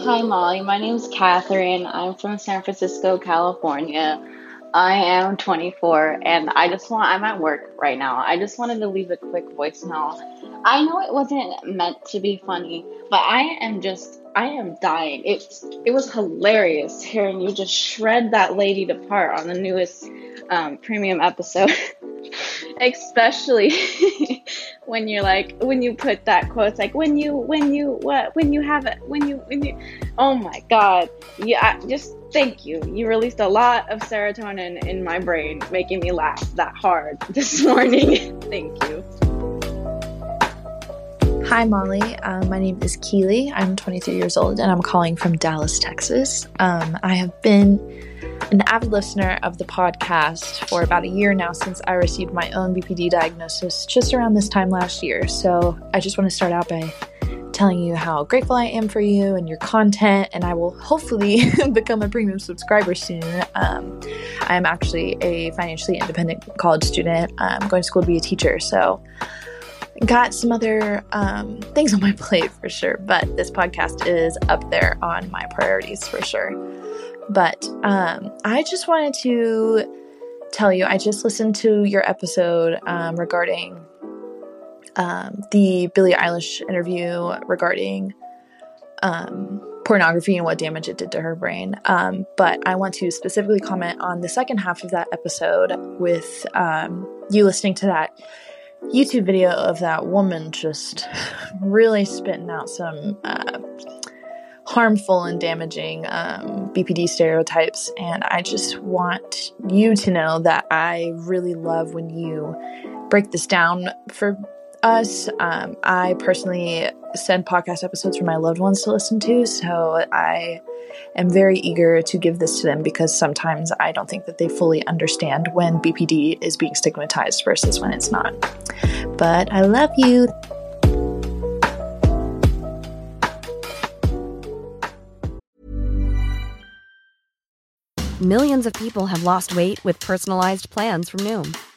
Hi, Molly. My name is Catherine. I'm from San Francisco, California. I am 24 and I just want, I'm at work right now. I just wanted to leave a quick voicemail. I know it wasn't meant to be funny, but I am just, I am dying. It, it was hilarious hearing you just shred that lady to part on the newest um, premium episode. especially when you're like when you put that quote it's like when you when you what when you have it when you when you oh my god yeah just thank you you released a lot of serotonin in my brain making me laugh that hard this morning thank you Hi, Molly. Um, my name is Keely. I'm 23 years old and I'm calling from Dallas, Texas. Um, I have been an avid listener of the podcast for about a year now since I received my own BPD diagnosis just around this time last year. So I just want to start out by telling you how grateful I am for you and your content, and I will hopefully become a premium subscriber soon. Um, I'm actually a financially independent college student. I'm going to school to be a teacher, so got some other um, things on my plate for sure, but this podcast is up there on my priorities for sure. But um, I just wanted to tell you, I just listened to your episode um, regarding um, the Billie Eilish interview regarding um, pornography and what damage it did to her brain. Um, but I want to specifically comment on the second half of that episode with um, you listening to that YouTube video of that woman just really spitting out some. Uh, harmful and damaging um, BPD stereotypes. And I just want you to know that I really love when you break this down for us. Um, I personally send podcast episodes for my loved ones to listen to, so I am very eager to give this to them because sometimes I don't think that they fully understand when BPD is being stigmatized versus when it's not. But I love you. Millions of people have lost weight with personalized plans from Noom,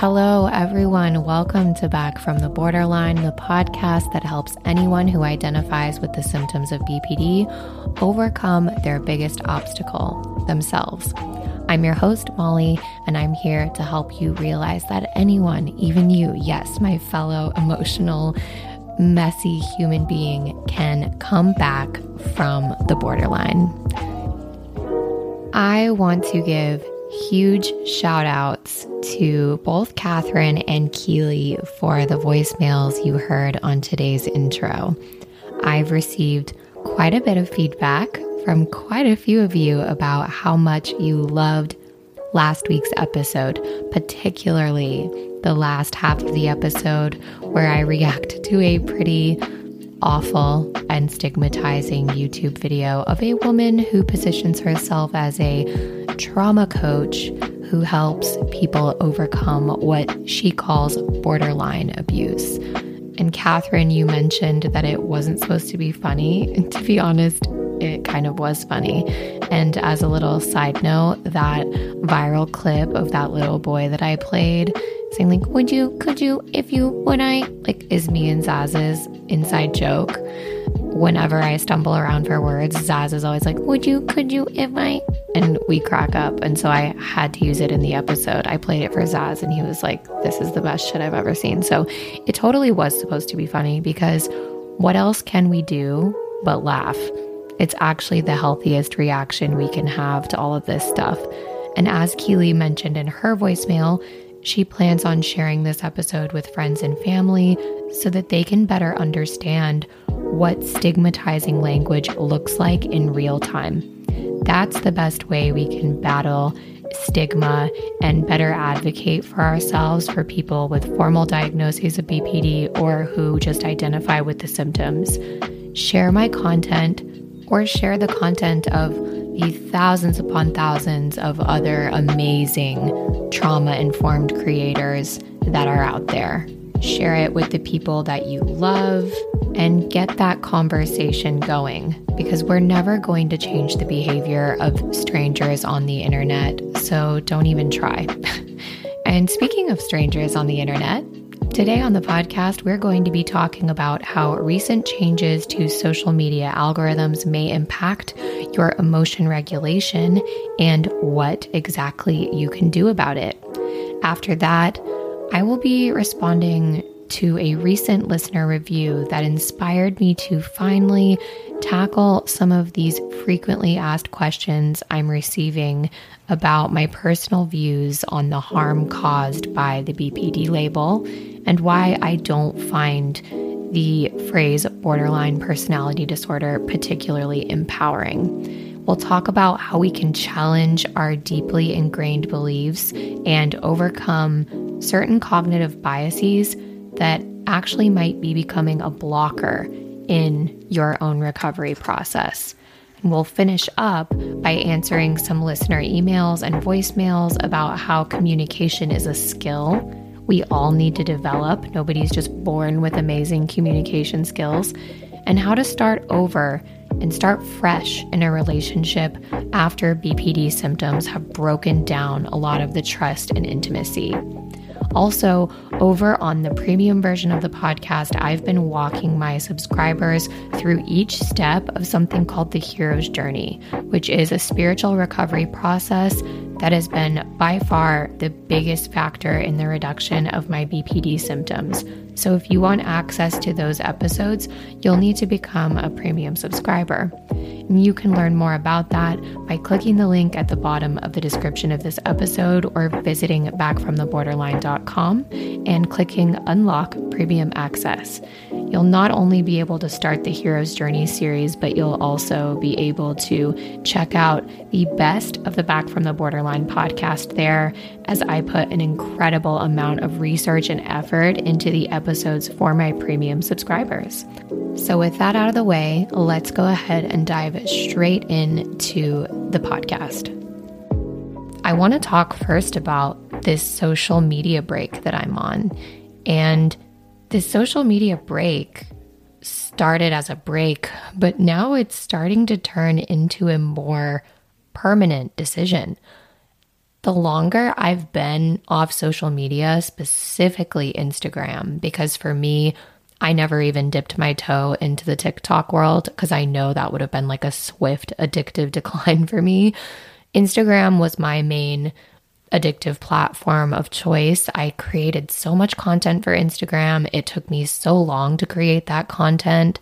Hello, everyone. Welcome to Back from the Borderline, the podcast that helps anyone who identifies with the symptoms of BPD overcome their biggest obstacle, themselves. I'm your host, Molly, and I'm here to help you realize that anyone, even you, yes, my fellow emotional, messy human being, can come back from the borderline. I want to give huge shout outs to both Catherine and Keely for the voicemails you heard on today's intro. I've received quite a bit of feedback from quite a few of you about how much you loved last week's episode, particularly the last half of the episode where I react to a pretty awful and stigmatizing YouTube video of a woman who positions herself as a trauma coach who helps people overcome what she calls borderline abuse. And Catherine, you mentioned that it wasn't supposed to be funny. To be honest, it kind of was funny. And as a little side note, that viral clip of that little boy that I played saying like, "Would you? Could you? If you would, I?" Like, is me and Zaz's inside joke. Whenever I stumble around for words, Zaz is always like, "Would you? Could you? If I?" And we crack up, and so I had to use it in the episode. I played it for Zaz, and he was like, "This is the best shit I've ever seen." So it totally was supposed to be funny because what else can we do but laugh? It's actually the healthiest reaction we can have to all of this stuff. And as Keely mentioned in her voicemail, she plans on sharing this episode with friends and family so that they can better understand what stigmatizing language looks like in real time. That's the best way we can battle stigma and better advocate for ourselves for people with formal diagnoses of BPD or who just identify with the symptoms. Share my content or share the content of the thousands upon thousands of other amazing trauma informed creators that are out there. Share it with the people that you love and get that conversation going because we're never going to change the behavior of strangers on the internet. So don't even try. and speaking of strangers on the internet, Today on the podcast, we're going to be talking about how recent changes to social media algorithms may impact your emotion regulation and what exactly you can do about it. After that, I will be responding to a recent listener review that inspired me to finally tackle some of these frequently asked questions I'm receiving about my personal views on the harm caused by the BPD label and why I don't find the phrase borderline personality disorder particularly empowering. We'll talk about how we can challenge our deeply ingrained beliefs and overcome certain cognitive biases that actually might be becoming a blocker in your own recovery process. And we'll finish up by answering some listener emails and voicemails about how communication is a skill we all need to develop. Nobody's just born with amazing communication skills. And how to start over and start fresh in a relationship after BPD symptoms have broken down a lot of the trust and intimacy. Also, over on the premium version of the podcast, I've been walking my subscribers through each step of something called the Hero's Journey, which is a spiritual recovery process that has been by far the biggest factor in the reduction of my BPD symptoms. So, if you want access to those episodes, you'll need to become a premium subscriber. And you can learn more about that by clicking the link at the bottom of the description of this episode or visiting backfromtheborderline.com and clicking Unlock Premium Access. You'll not only be able to start the Hero's Journey series, but you'll also be able to check out the best of the Back from the Borderline podcast there, as I put an incredible amount of research and effort into the episodes for my premium subscribers. So, with that out of the way, let's go ahead and dive straight into the podcast. I want to talk first about this social media break that I'm on. And this social media break started as a break, but now it's starting to turn into a more permanent decision. The longer I've been off social media, specifically Instagram, because for me, I never even dipped my toe into the TikTok world because I know that would have been like a swift addictive decline for me. Instagram was my main addictive platform of choice. I created so much content for Instagram. It took me so long to create that content.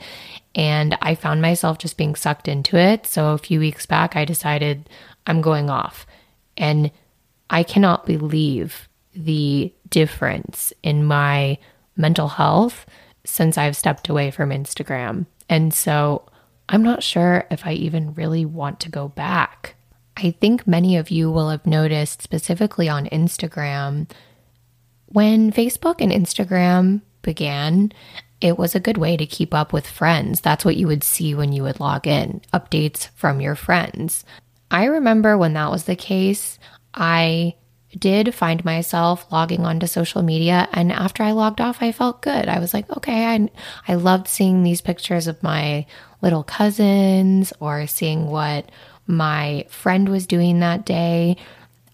And I found myself just being sucked into it. So a few weeks back, I decided I'm going off. And I cannot believe the difference in my mental health since I've stepped away from Instagram. And so I'm not sure if I even really want to go back. I think many of you will have noticed, specifically on Instagram, when Facebook and Instagram began, it was a good way to keep up with friends. That's what you would see when you would log in updates from your friends. I remember when that was the case, I did find myself logging onto social media and after I logged off I felt good. I was like, okay, I I loved seeing these pictures of my little cousins or seeing what my friend was doing that day.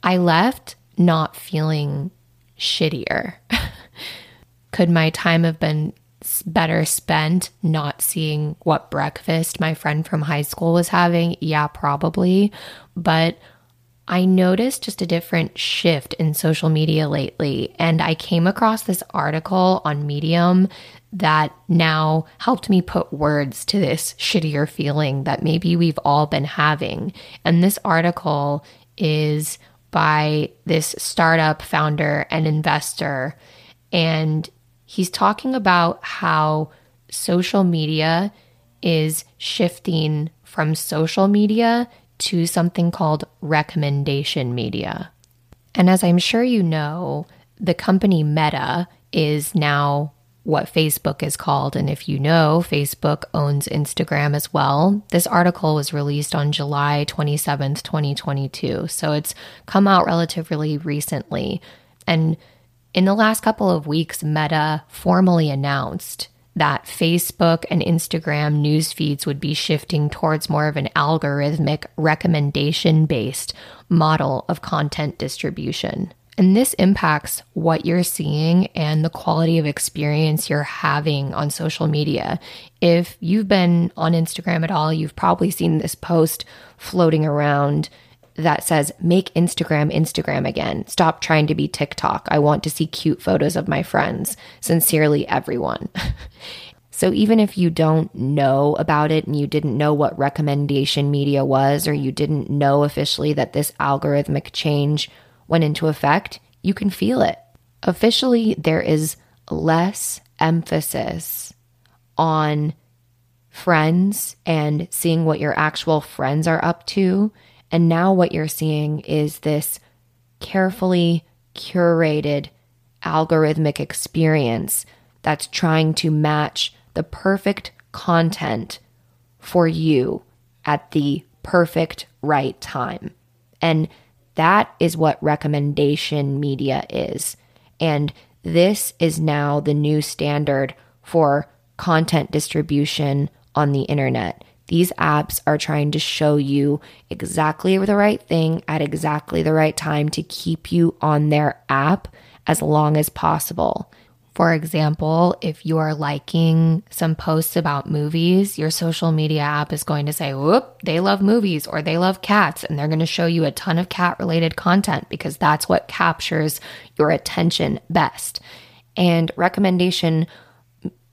I left not feeling shittier. Could my time have been better spent not seeing what breakfast my friend from high school was having? Yeah, probably. But I noticed just a different shift in social media lately. And I came across this article on Medium that now helped me put words to this shittier feeling that maybe we've all been having. And this article is by this startup founder and investor. And he's talking about how social media is shifting from social media to something called recommendation media. And as I'm sure you know, the company Meta is now what Facebook is called. And if you know, Facebook owns Instagram as well. This article was released on July 27th, 2022. So it's come out relatively recently. And in the last couple of weeks, Meta formally announced that Facebook and Instagram news feeds would be shifting towards more of an algorithmic recommendation based model of content distribution. And this impacts what you're seeing and the quality of experience you're having on social media. If you've been on Instagram at all, you've probably seen this post floating around that says, Make Instagram Instagram again. Stop trying to be TikTok. I want to see cute photos of my friends. Sincerely, everyone. so even if you don't know about it and you didn't know what recommendation media was, or you didn't know officially that this algorithmic change went into effect, you can feel it. Officially, there is less emphasis on friends and seeing what your actual friends are up to and now what you're seeing is this carefully curated algorithmic experience that's trying to match the perfect content for you at the perfect right time. And that is what recommendation media is. And this is now the new standard for content distribution on the internet. These apps are trying to show you exactly the right thing at exactly the right time to keep you on their app as long as possible. For example, if you are liking some posts about movies, your social media app is going to say, whoop, they love movies or they love cats. And they're going to show you a ton of cat related content because that's what captures your attention best. And recommendation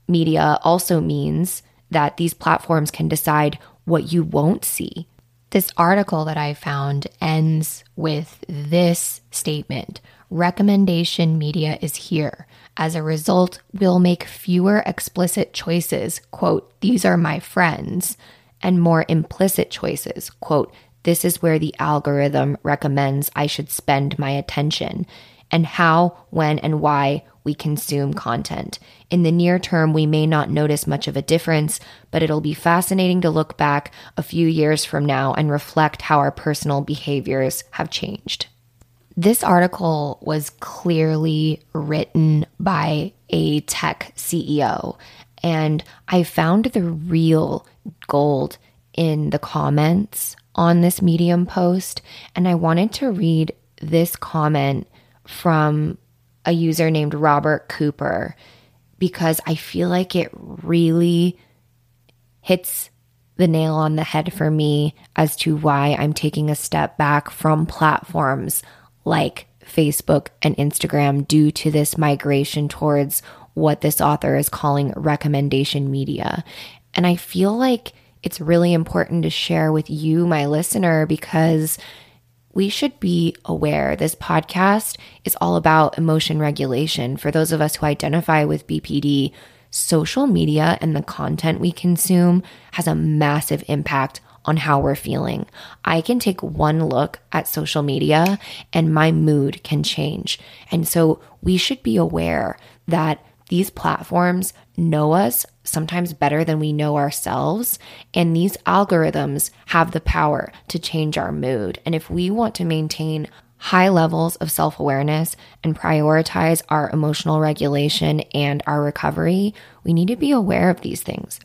media also means that these platforms can decide what you won't see. This article that I found ends with this statement Recommendation media is here. As a result, we'll make fewer explicit choices, quote, these are my friends, and more implicit choices, quote, this is where the algorithm recommends I should spend my attention, and how, when, and why we consume content. In the near term, we may not notice much of a difference, but it'll be fascinating to look back a few years from now and reflect how our personal behaviors have changed. This article was clearly written by a tech CEO, and I found the real gold in the comments on this Medium post, and I wanted to read this comment from a user named Robert Cooper because I feel like it really hits the nail on the head for me as to why I'm taking a step back from platforms like Facebook and Instagram due to this migration towards what this author is calling recommendation media. And I feel like it's really important to share with you, my listener, because we should be aware this podcast is all about emotion regulation. For those of us who identify with BPD, social media and the content we consume has a massive impact on how we're feeling. I can take one look at social media and my mood can change. And so we should be aware that these platforms know us sometimes better than we know ourselves. And these algorithms have the power to change our mood. And if we want to maintain high levels of self awareness and prioritize our emotional regulation and our recovery, we need to be aware of these things.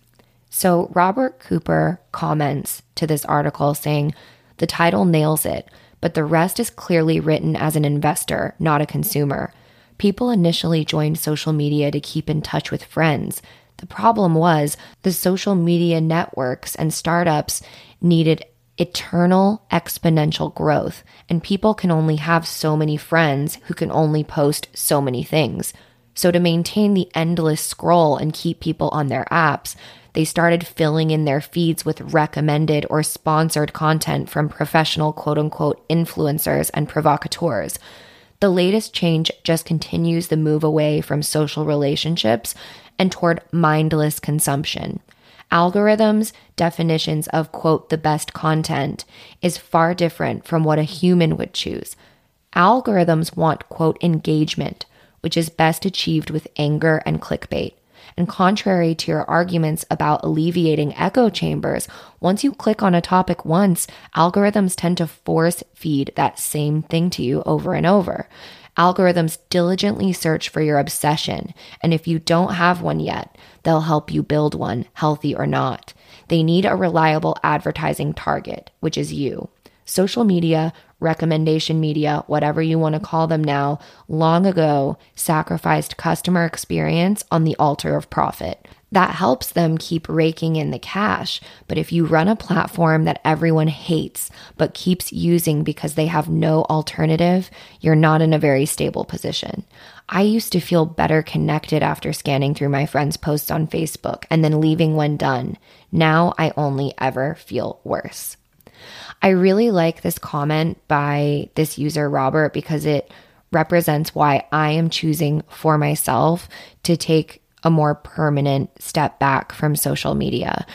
So, Robert Cooper comments to this article saying, The title nails it, but the rest is clearly written as an investor, not a consumer. People initially joined social media to keep in touch with friends. The problem was the social media networks and startups needed eternal exponential growth, and people can only have so many friends who can only post so many things. So, to maintain the endless scroll and keep people on their apps, they started filling in their feeds with recommended or sponsored content from professional quote unquote influencers and provocateurs. The latest change just continues the move away from social relationships and toward mindless consumption. Algorithms' definitions of quote the best content is far different from what a human would choose. Algorithms want quote engagement, which is best achieved with anger and clickbait. And contrary to your arguments about alleviating echo chambers, once you click on a topic once, algorithms tend to force feed that same thing to you over and over. Algorithms diligently search for your obsession, and if you don't have one yet, they'll help you build one, healthy or not. They need a reliable advertising target, which is you. Social media recommendation media, whatever you want to call them now, long ago sacrificed customer experience on the altar of profit. That helps them keep raking in the cash. But if you run a platform that everyone hates but keeps using because they have no alternative, you're not in a very stable position. I used to feel better connected after scanning through my friends' posts on Facebook and then leaving when done. Now I only ever feel worse. I really like this comment by this user, Robert, because it represents why I am choosing for myself to take a more permanent step back from social media.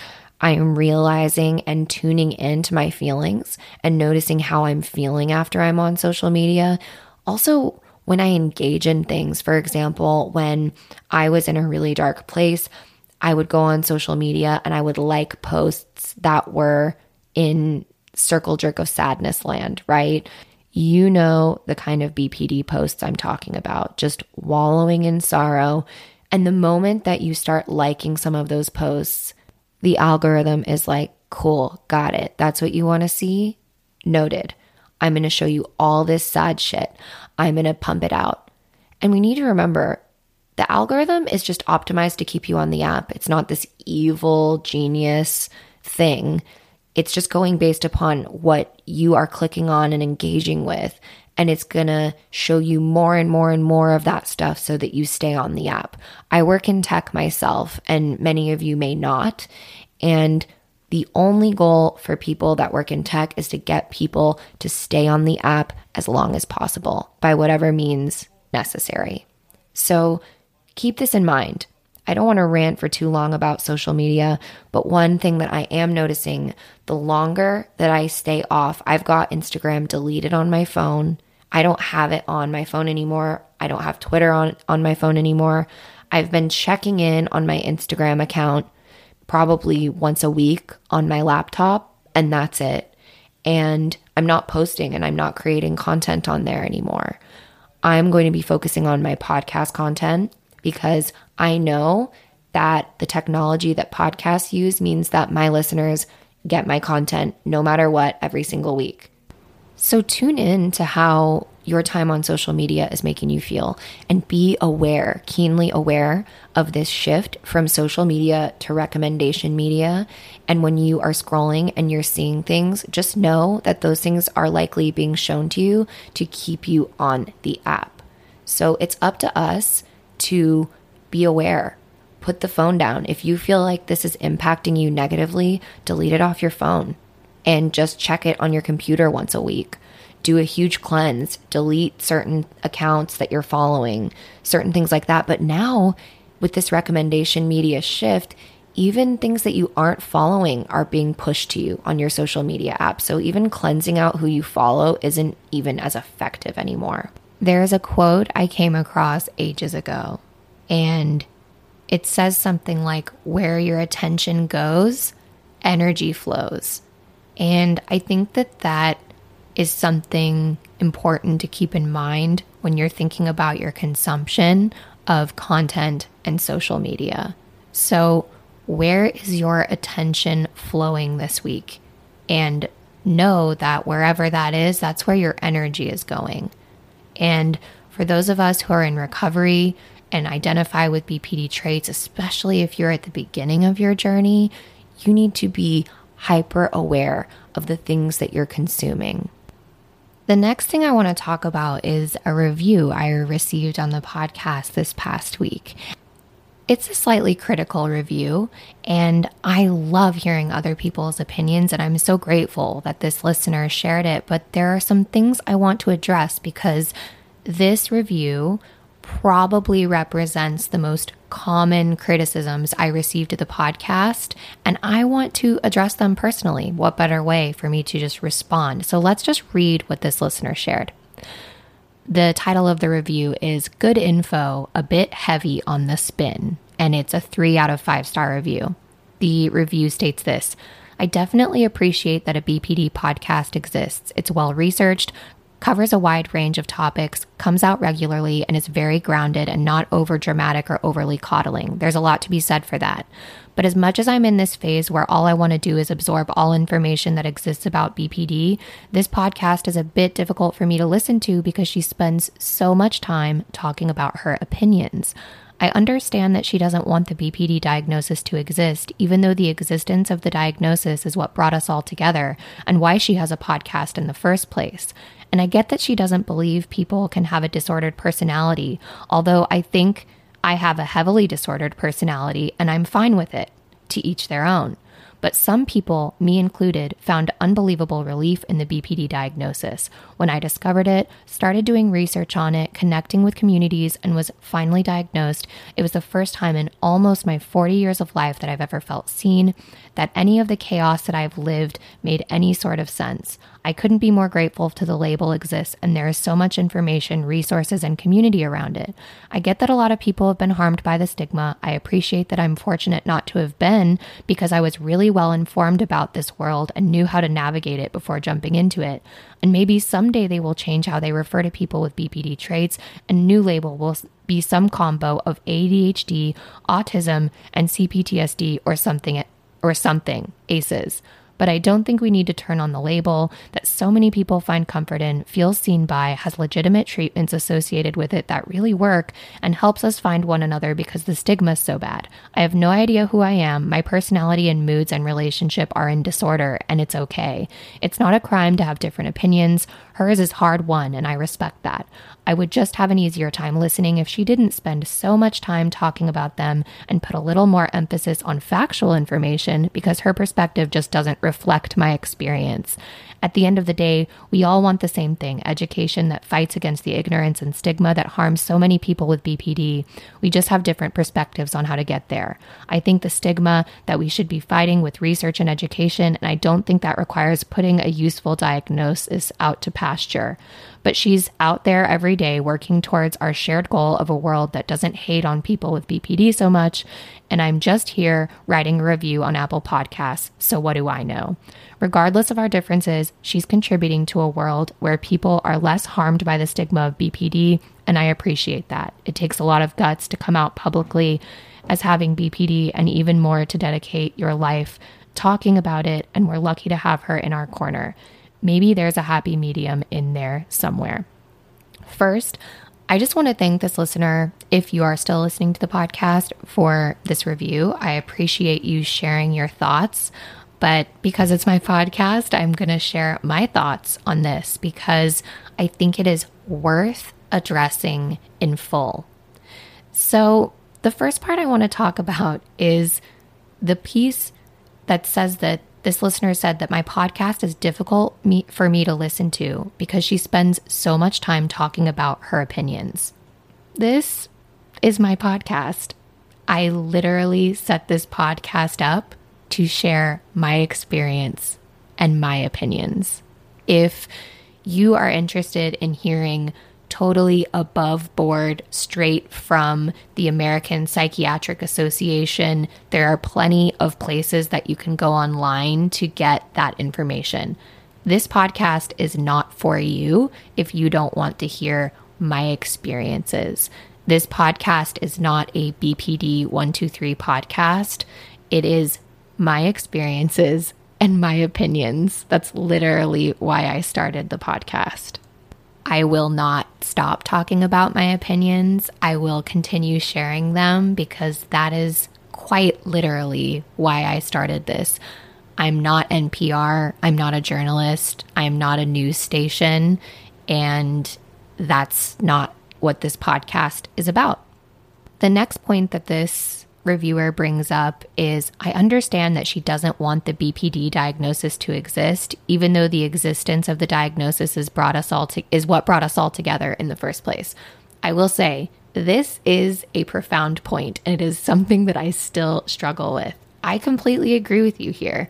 I am realizing and tuning into my feelings and noticing how I'm feeling after I'm on social media. Also, when I engage in things, for example, when I was in a really dark place, I would go on social media and I would like posts that were in circle jerk of sadness land, right? You know the kind of BPD posts I'm talking about, just wallowing in sorrow. And the moment that you start liking some of those posts, the algorithm is like, cool, got it. That's what you want to see? Noted. I'm going to show you all this sad shit. I'm going to pump it out. And we need to remember the algorithm is just optimized to keep you on the app. It's not this evil genius thing. It's just going based upon what you are clicking on and engaging with. And it's going to show you more and more and more of that stuff so that you stay on the app. I work in tech myself, and many of you may not. And the only goal for people that work in tech is to get people to stay on the app as long as possible by whatever means necessary. So keep this in mind. I don't want to rant for too long about social media, but one thing that I am noticing the longer that I stay off, I've got Instagram deleted on my phone. I don't have it on my phone anymore. I don't have Twitter on, on my phone anymore. I've been checking in on my Instagram account probably once a week on my laptop, and that's it. And I'm not posting and I'm not creating content on there anymore. I'm going to be focusing on my podcast content because I know that the technology that podcasts use means that my listeners get my content no matter what every single week. So tune in to how your time on social media is making you feel and be aware, keenly aware of this shift from social media to recommendation media. And when you are scrolling and you're seeing things, just know that those things are likely being shown to you to keep you on the app. So it's up to us to be aware. Put the phone down. If you feel like this is impacting you negatively, delete it off your phone and just check it on your computer once a week. do a huge cleanse, delete certain accounts that you're following, certain things like that. But now, with this recommendation media shift, even things that you aren't following are being pushed to you on your social media app. So even cleansing out who you follow isn't even as effective anymore. There is a quote I came across ages ago, and it says something like, Where your attention goes, energy flows. And I think that that is something important to keep in mind when you're thinking about your consumption of content and social media. So, where is your attention flowing this week? And know that wherever that is, that's where your energy is going. And for those of us who are in recovery and identify with BPD traits, especially if you're at the beginning of your journey, you need to be hyper aware of the things that you're consuming. The next thing I want to talk about is a review I received on the podcast this past week. It's a slightly critical review, and I love hearing other people's opinions, and I'm so grateful that this listener shared it. But there are some things I want to address because this review probably represents the most common criticisms I received to the podcast, and I want to address them personally. What better way for me to just respond? So let's just read what this listener shared. The title of the review is Good Info, a bit heavy on the spin, and it's a three out of five star review. The review states this I definitely appreciate that a BPD podcast exists. It's well researched, covers a wide range of topics, comes out regularly, and is very grounded and not over dramatic or overly coddling. There's a lot to be said for that. But as much as I'm in this phase where all I want to do is absorb all information that exists about BPD, this podcast is a bit difficult for me to listen to because she spends so much time talking about her opinions. I understand that she doesn't want the BPD diagnosis to exist, even though the existence of the diagnosis is what brought us all together and why she has a podcast in the first place. And I get that she doesn't believe people can have a disordered personality, although I think I have a heavily disordered personality and I'm fine with it. To each their own. But some people, me included, found unbelievable relief in the BPD diagnosis. When I discovered it, started doing research on it, connecting with communities, and was finally diagnosed, it was the first time in almost my 40 years of life that I've ever felt seen, that any of the chaos that I've lived made any sort of sense. I couldn't be more grateful to the label exists, and there is so much information, resources, and community around it. I get that a lot of people have been harmed by the stigma. I appreciate that I'm fortunate not to have been because I was really well informed about this world and knew how to navigate it before jumping into it. And maybe someday they will change how they refer to people with BPD traits, and new label will be some combo of ADHD, autism, and CPTSD or something or something, ACEs but I don't think we need to turn on the label that so many people find comfort in, feel seen by, has legitimate treatments associated with it that really work, and helps us find one another because the stigma is so bad. I have no idea who I am. My personality and moods and relationship are in disorder, and it's okay. It's not a crime to have different opinions. Hers is hard won, and I respect that. I would just have an easier time listening if she didn't spend so much time talking about them and put a little more emphasis on factual information because her perspective just doesn't reflect my experience. At the end of the day, we all want the same thing education that fights against the ignorance and stigma that harms so many people with BPD. We just have different perspectives on how to get there. I think the stigma that we should be fighting with research and education, and I don't think that requires putting a useful diagnosis out to pasture. But she's out there every day working towards our shared goal of a world that doesn't hate on people with BPD so much. And I'm just here writing a review on Apple Podcasts, so what do I know? Regardless of our differences, she's contributing to a world where people are less harmed by the stigma of BPD, and I appreciate that. It takes a lot of guts to come out publicly as having BPD and even more to dedicate your life talking about it, and we're lucky to have her in our corner. Maybe there's a happy medium in there somewhere. First, I just want to thank this listener, if you are still listening to the podcast, for this review. I appreciate you sharing your thoughts. But because it's my podcast, I'm going to share my thoughts on this because I think it is worth addressing in full. So, the first part I want to talk about is the piece that says that This listener said that my podcast is difficult me, for me to listen to because she spends so much time talking about her opinions. This is my podcast. I literally set this podcast up to share my experience and my opinions. If you are interested in hearing totally above board, straight from the American Psychiatric Association, there are plenty of places that you can go online to get that information. This podcast is not for you if you don't want to hear my experiences. This podcast is not a BPD 123 podcast. It is my experiences and my opinions. That's literally why I started the podcast. I will not stop talking about my opinions. I will continue sharing them because that is quite literally why I started this. I'm not NPR. I'm not a journalist. I'm not a news station. And that's not what this podcast is about. The next point that this reviewer brings up is I understand that she doesn't want the BPD diagnosis to exist, even though the existence of the diagnosis is brought us all to, is what brought us all together in the first place. I will say this is a profound point, and it is something that I still struggle with. I completely agree with you here.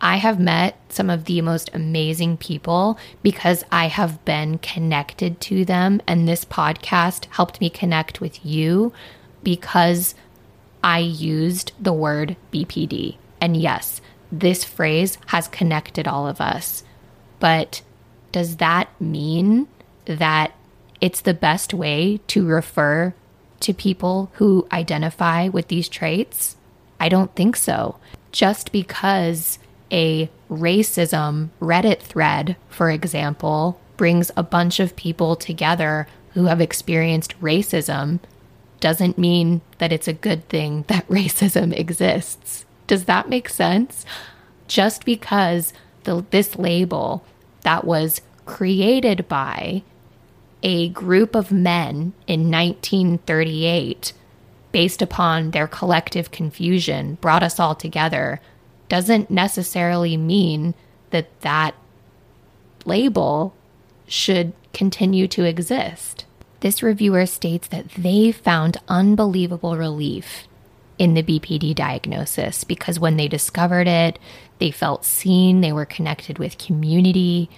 I have met some of the most amazing people because I have been connected to them. And this podcast helped me connect with you because I used the word BPD. And yes, this phrase has connected all of us. But does that mean that it's the best way to refer to people who identify with these traits? I don't think so. Just because a racism Reddit thread, for example, brings a bunch of people together who have experienced racism doesn't mean that it's a good thing that racism exists. Does that make sense? Just because the, this label that was created by a group of men in 1938 based upon their collective confusion brought us all together doesn't necessarily mean that that label should continue to exist. This reviewer states that they found unbelievable relief in the BPD diagnosis because when they discovered it, they felt seen, they were connected with community,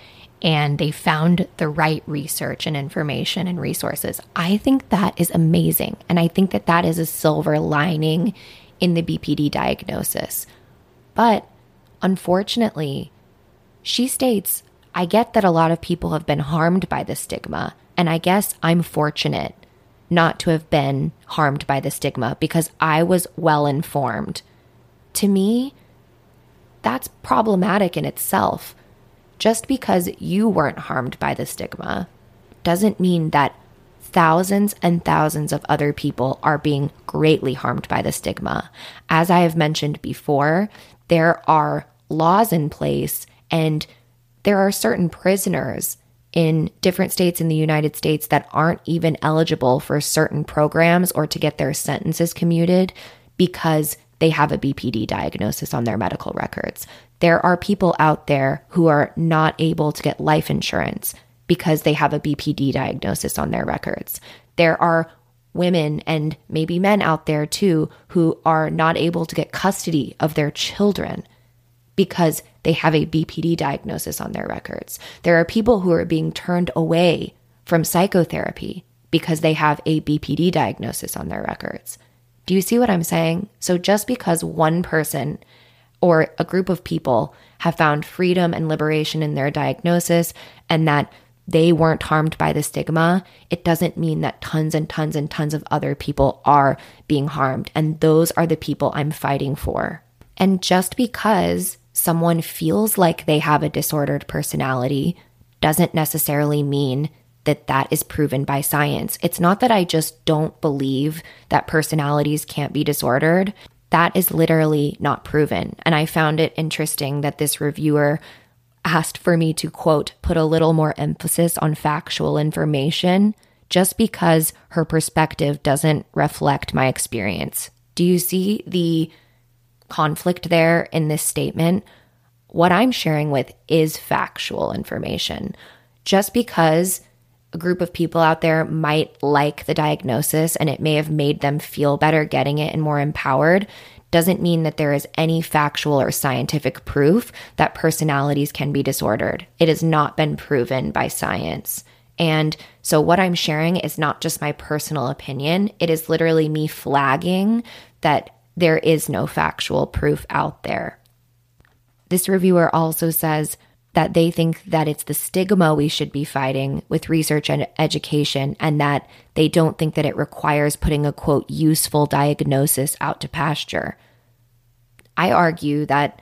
and they found the right research and information and resources. I think that is amazing. And I think that that is a silver lining in the BPD diagnosis. But unfortunately, she states, I get that a lot of people have been harmed by the stigma, and I guess I'm fortunate not to have been harmed by the stigma because I was well informed. To me, that's problematic in itself. Just because you weren't harmed by the stigma doesn't mean that thousands and thousands of other people are being greatly harmed by the stigma. As I have mentioned before, there are laws in place and there are certain prisoners in different states in the United States that aren't even eligible for certain programs or to get their sentences commuted because they have a BPD diagnosis on their medical records. There are people out there who are not able to get life insurance because they have a BPD diagnosis on their records. There are women and maybe men out there too who are not able to get custody of their children because they have a BPD diagnosis on their records. There are people who are being turned away from psychotherapy because they have a BPD diagnosis on their records. Do you see what I'm saying? So just because one person or a group of people have found freedom and liberation in their diagnosis and that they weren't harmed by the stigma, it doesn't mean that tons and tons and tons of other people are being harmed. And those are the people I'm fighting for. And just because someone feels like they have a disordered personality doesn't necessarily mean that that is proven by science. It's not that I just don't believe that personalities can't be disordered. That is literally not proven. And I found it interesting that this reviewer asked for me to quote, put a little more emphasis on factual information just because her perspective doesn't reflect my experience. Do you see the conflict there in this statement? what I'm sharing with is factual information. Just because a group of people out there might like the diagnosis and it may have made them feel better getting it and more empowered doesn't mean that there is any factual or scientific proof that personalities can be disordered. It has not been proven by science. And so, what I'm sharing is not just my personal opinion, it is literally me flagging that there is no factual proof out there. This reviewer also says that they think that it's the stigma we should be fighting with research and education, and that they don't think that it requires putting a quote useful diagnosis out to pasture. I argue that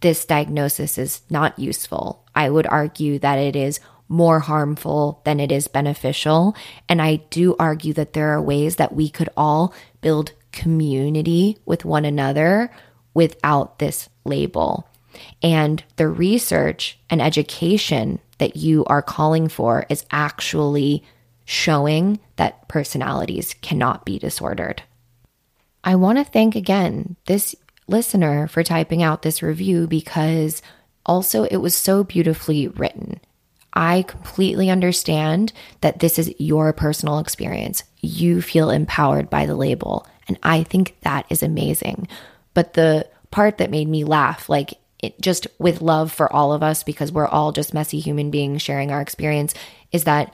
this diagnosis is not useful. I would argue that it is more harmful than it is beneficial. And I do argue that there are ways that we could all build community with one another without this label. And the research and education that you are calling for is actually showing that personalities cannot be disordered. I want to thank again this listener for typing out this review because also it was so beautifully written. I completely understand that this is your personal experience. You feel empowered by the label. And I think that is amazing. But the part that made me laugh, like it, just with love for all of us, because we're all just messy human beings sharing our experience, is that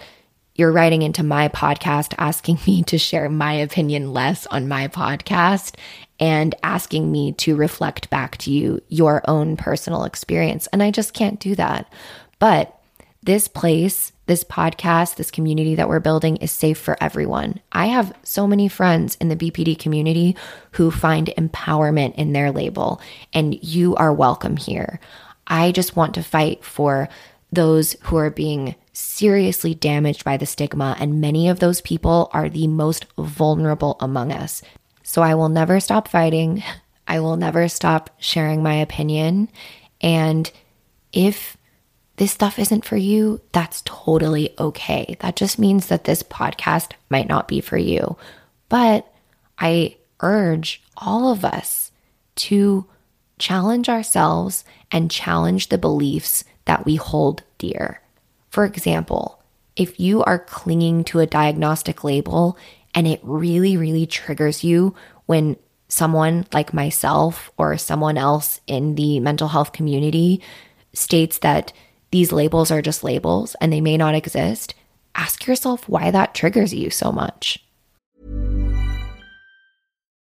you're writing into my podcast asking me to share my opinion less on my podcast and asking me to reflect back to you your own personal experience. And I just can't do that. But this place, this podcast, this community that we're building is safe for everyone. I have so many friends in the BPD community who find empowerment in their label, and you are welcome here. I just want to fight for those who are being seriously damaged by the stigma, and many of those people are the most vulnerable among us. So I will never stop fighting. I will never stop sharing my opinion. And if this stuff isn't for you, that's totally okay. That just means that this podcast might not be for you. But I urge all of us to challenge ourselves and challenge the beliefs that we hold dear. For example, if you are clinging to a diagnostic label and it really, really triggers you when someone like myself or someone else in the mental health community states that these labels are just labels and they may not exist, ask yourself why that triggers you so much.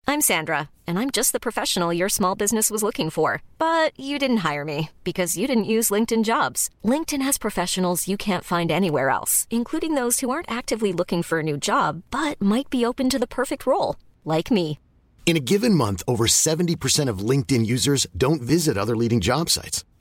I'm Sandra, and I'm just the professional your small business was looking for. But you didn't hire me because you didn't use LinkedIn jobs. LinkedIn has professionals you can't find anywhere else, including those who aren't actively looking for a new job but might be open to the perfect role, like me. In a given month, over 70% of LinkedIn users don't visit other leading job sites.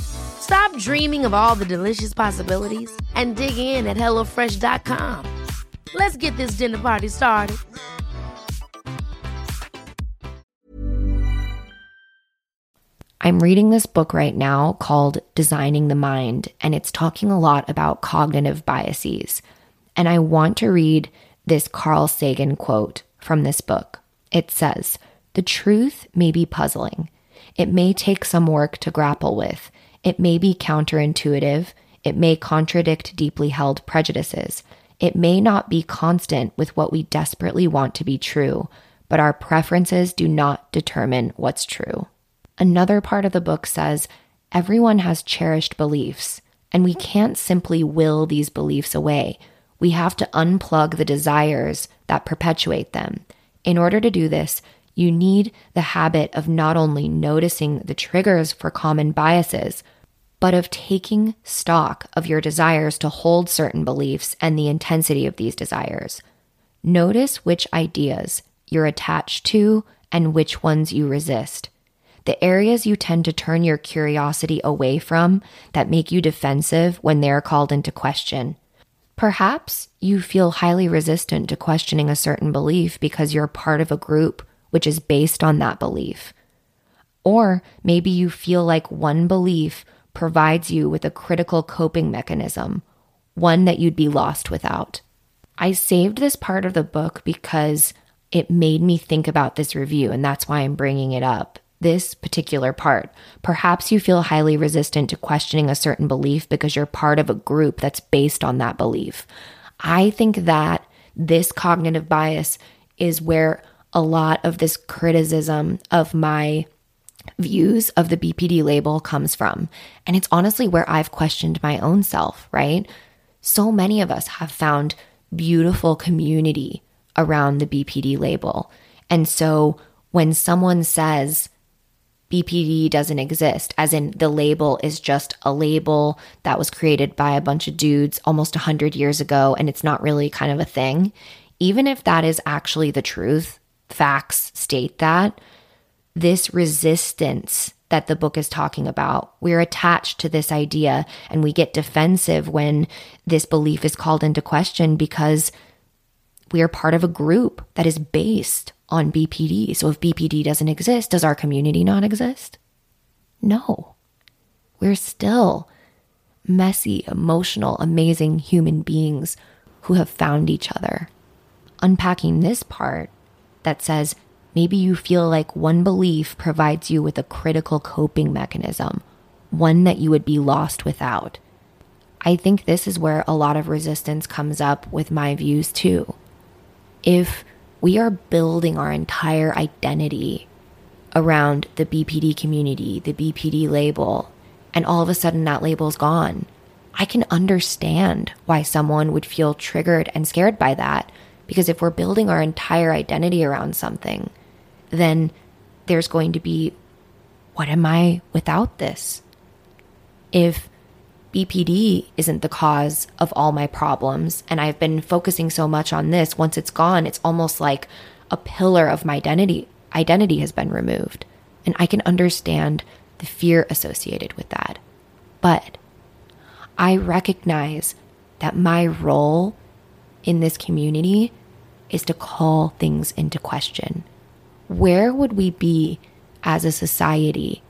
Stop dreaming of all the delicious possibilities and dig in at HelloFresh.com. Let's get this dinner party started. I'm reading this book right now called Designing the Mind, and it's talking a lot about cognitive biases. And I want to read this Carl Sagan quote from this book. It says, The truth may be puzzling it may take some work to grapple with. It may be counterintuitive. It may contradict deeply held prejudices. It may not be constant with what we desperately want to be true, but our preferences do not determine what's true. Another part of the book says everyone has cherished beliefs, and we can't simply will these beliefs away. We have to unplug the desires that perpetuate them. In order to do this, you need the habit of not only noticing the triggers for common biases, but of taking stock of your desires to hold certain beliefs and the intensity of these desires. Notice which ideas you're attached to and which ones you resist. the areas you tend to turn your curiosity away from that make you defensive when they're called into question. Perhaps you feel highly resistant to questioning a certain belief because you're part of a group which is based on that belief. Or maybe you feel like one belief provides you with a critical coping mechanism, one that you'd be lost without. I saved this part of the book because it made me think about this review, and that's why I'm bringing it up. This particular part. Perhaps you feel highly resistant to questioning a certain belief because you're part of a group that's based on that belief. I think that this cognitive bias is where a lot of this criticism of my views of the BPD label comes from. And it's honestly where I've questioned my own self, right? So many of us have found beautiful community around the BPD label. And so when someone says BPD doesn't exist, as in the label is just a label that was created by a bunch of dudes almost 100 years ago and it's not really kind of a thing, even if that is actually the truth, facts state that, this resistance that the book is talking about. We're attached to this idea and we get defensive when this belief is called into question because we are part of a group that is based on BPD. So if BPD doesn't exist, does our community not exist? No. We're still messy, emotional, amazing human beings who have found each other. Unpacking this part that says maybe you feel like one belief provides you with a critical coping mechanism, one that you would be lost without. I think this is where a lot of resistance comes up with my views too if we are building our entire identity around the BPD community, the BPD label, and all of a sudden that label's gone, I can understand why someone would feel triggered and scared by that. Because if we're building our entire identity around something, then there's going to be what am I without this? If BPD isn't the cause of all my problems. And I've been focusing so much on this. Once it's gone, it's almost like a pillar of my identity identity has been removed. And I can understand the fear associated with that. But I recognize that my role in this community is to call things into question. Where would we be as a society,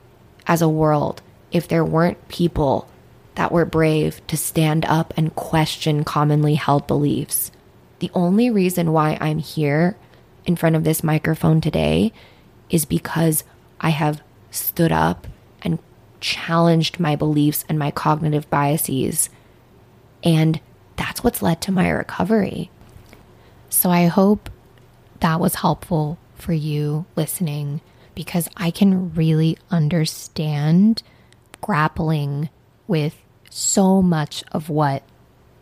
as a world, if there weren't people that were brave to stand up and question commonly held beliefs. The only reason why I'm here in front of this microphone today is because I have stood up and challenged my beliefs and my cognitive biases. And that's what's led to my recovery. So I hope that was helpful for you listening because I can really understand grappling with so much of what